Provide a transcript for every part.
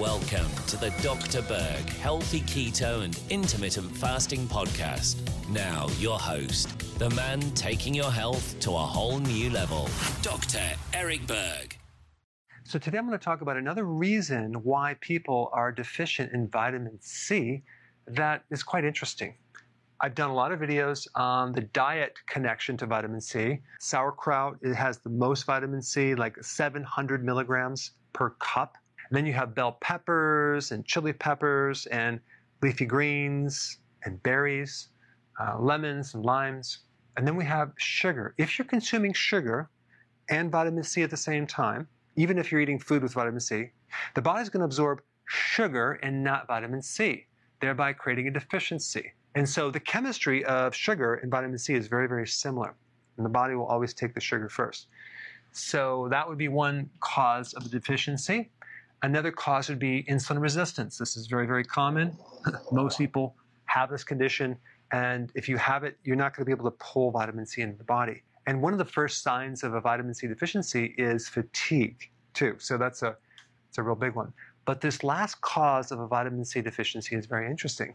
Welcome to the Dr. Berg Healthy Keto and Intermittent Fasting Podcast. Now, your host, the man taking your health to a whole new level, Dr. Eric Berg. So, today I'm going to talk about another reason why people are deficient in vitamin C that is quite interesting. I've done a lot of videos on the diet connection to vitamin C. Sauerkraut it has the most vitamin C, like 700 milligrams per cup. And then you have bell peppers and chili peppers and leafy greens and berries, uh, lemons and limes. And then we have sugar. If you're consuming sugar and vitamin C at the same time, even if you're eating food with vitamin C, the body's going to absorb sugar and not vitamin C, thereby creating a deficiency. And so the chemistry of sugar and vitamin C is very, very similar. And the body will always take the sugar first. So that would be one cause of the deficiency. Another cause would be insulin resistance. This is very, very common. Most people have this condition. And if you have it, you're not going to be able to pull vitamin C into the body. And one of the first signs of a vitamin C deficiency is fatigue, too. So that's a, it's a real big one. But this last cause of a vitamin C deficiency is very interesting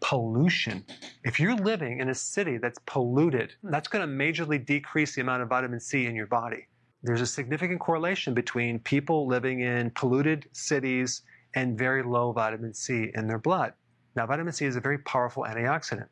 pollution. If you're living in a city that's polluted, that's going to majorly decrease the amount of vitamin C in your body. There's a significant correlation between people living in polluted cities and very low vitamin C in their blood. Now, vitamin C is a very powerful antioxidant,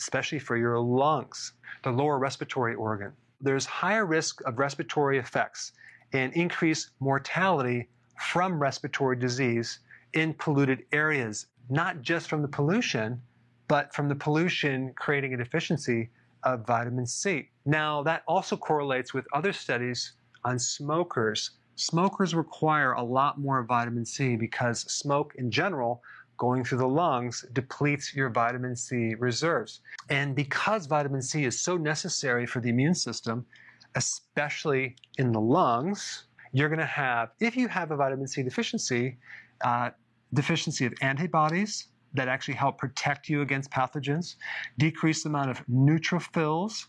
especially for your lungs, the lower respiratory organ. There's higher risk of respiratory effects and increased mortality from respiratory disease in polluted areas, not just from the pollution, but from the pollution creating a deficiency of vitamin C. Now, that also correlates with other studies on smokers. Smokers require a lot more vitamin C because smoke in general going through the lungs depletes your vitamin C reserves. And because vitamin C is so necessary for the immune system, especially in the lungs, you're going to have, if you have a vitamin C deficiency, uh, deficiency of antibodies, that actually help protect you against pathogens, decrease the amount of neutrophils,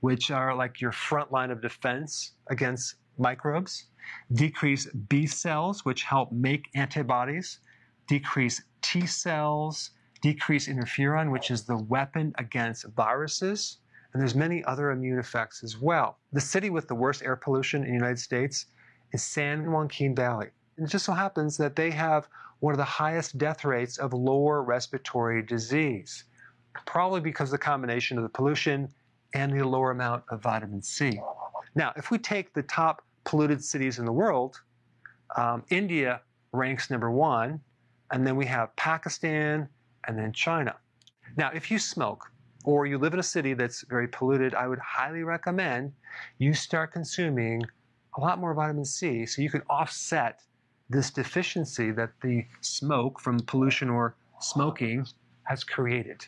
which are like your front line of defense against microbes, decrease B cells, which help make antibodies, decrease T cells, decrease interferon, which is the weapon against viruses, and there's many other immune effects as well. The city with the worst air pollution in the United States is San Joaquin Valley. And it just so happens that they have one of the highest death rates of lower respiratory disease, probably because of the combination of the pollution and the lower amount of vitamin C. Now, if we take the top polluted cities in the world, um, India ranks number one, and then we have Pakistan and then China. Now, if you smoke or you live in a city that's very polluted, I would highly recommend you start consuming a lot more vitamin C so you can offset this deficiency that the smoke from pollution or smoking has created.